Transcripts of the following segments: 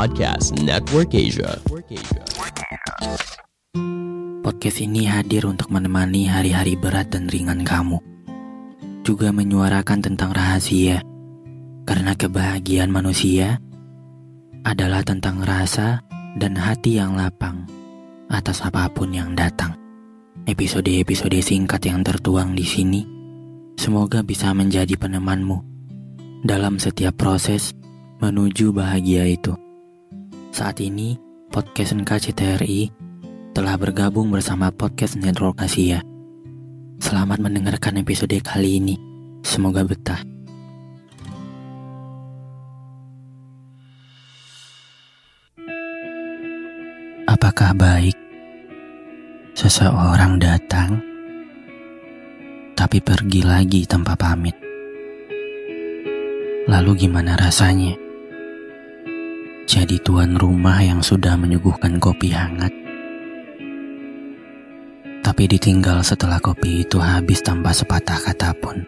Podcast Network Asia. Podcast ini hadir untuk menemani hari-hari berat dan ringan kamu. Juga menyuarakan tentang rahasia. Karena kebahagiaan manusia adalah tentang rasa dan hati yang lapang atas apa pun yang datang. Episode-episode singkat yang tertuang di sini semoga bisa menjadi penemanmu dalam setiap proses menuju bahagia itu. Saat ini, podcast NKCTRI telah bergabung bersama podcast Network Asia. Selamat mendengarkan episode kali ini. Semoga betah. Apakah baik seseorang datang tapi pergi lagi tanpa pamit? Lalu gimana rasanya? Jadi tuan rumah yang sudah menyuguhkan kopi hangat tapi ditinggal setelah kopi itu habis tanpa sepatah kata pun.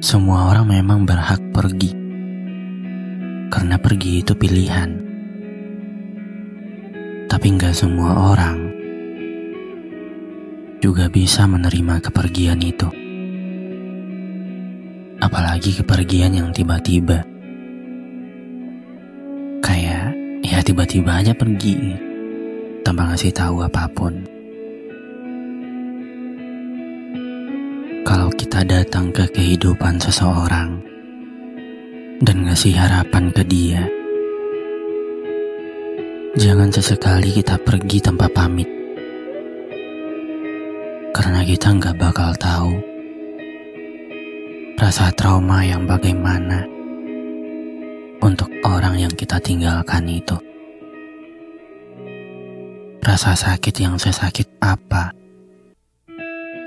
Semua orang memang berhak pergi, karena pergi itu pilihan. Tapi nggak semua orang juga bisa menerima kepergian itu. Apalagi kepergian yang tiba-tiba. Ya tiba-tiba aja pergi tanpa ngasih tahu apa pun. Kalau kita datang ke kehidupan seseorang dan ngasih harapan ke dia, jangan sesekali kita pergi tanpa pamit. Karena kita nggak bakal tahu rasa trauma yang bagaimana untuk orang yang kita tinggalkan itu rasa sakit yang sesakit apa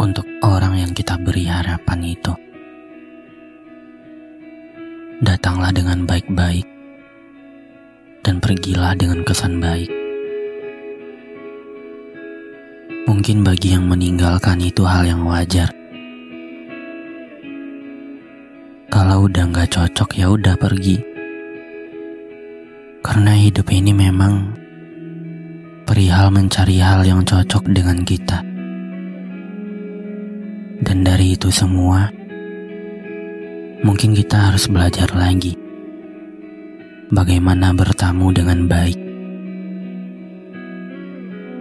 untuk orang yang kita beri harapan itu. Datanglah dengan baik-baik dan pergilah dengan kesan baik. Mungkin bagi yang meninggalkan itu hal yang wajar. Kalau udah nggak cocok ya udah pergi. Karena hidup ini memang perihal mencari hal yang cocok dengan kita. Dan dari itu semua, mungkin kita harus belajar lagi bagaimana bertamu dengan baik.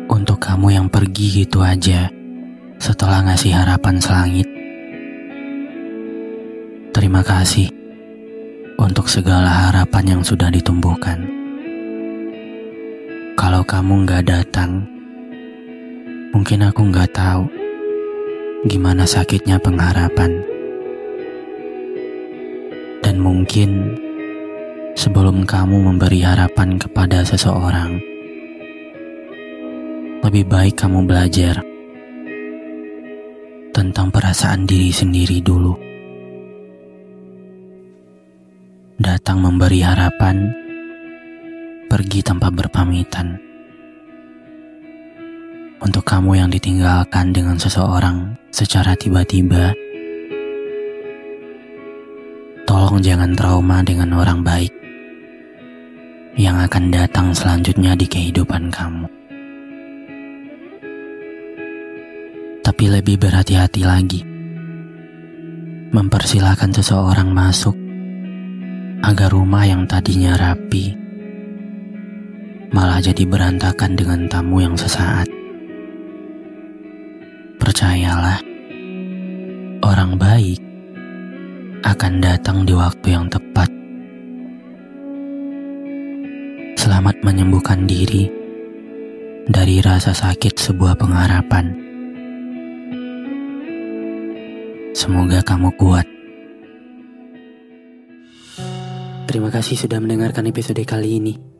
Untuk kamu yang pergi gitu aja setelah ngasih harapan selangit. Terima kasih untuk segala harapan yang sudah ditumbuhkan. Kalau kamu nggak datang, mungkin aku nggak tahu gimana sakitnya pengharapan. Dan mungkin sebelum kamu memberi harapan kepada seseorang, lebih baik kamu belajar tentang perasaan diri sendiri dulu. Datang memberi harapan pergi tanpa berpamitan. Untuk kamu yang ditinggalkan dengan seseorang secara tiba-tiba, tolong jangan trauma dengan orang baik yang akan datang selanjutnya di kehidupan kamu. Tapi lebih berhati-hati lagi, mempersilahkan seseorang masuk agar rumah yang tadinya rapi malah jadi berantakan dengan tamu yang sesaat. Percayalah, orang baik akan datang di waktu yang tepat. Selamat menyembuhkan diri dari rasa sakit sebuah pengharapan Semoga kamu kuat. Terima kasih sudah mendengarkan episode kali ini.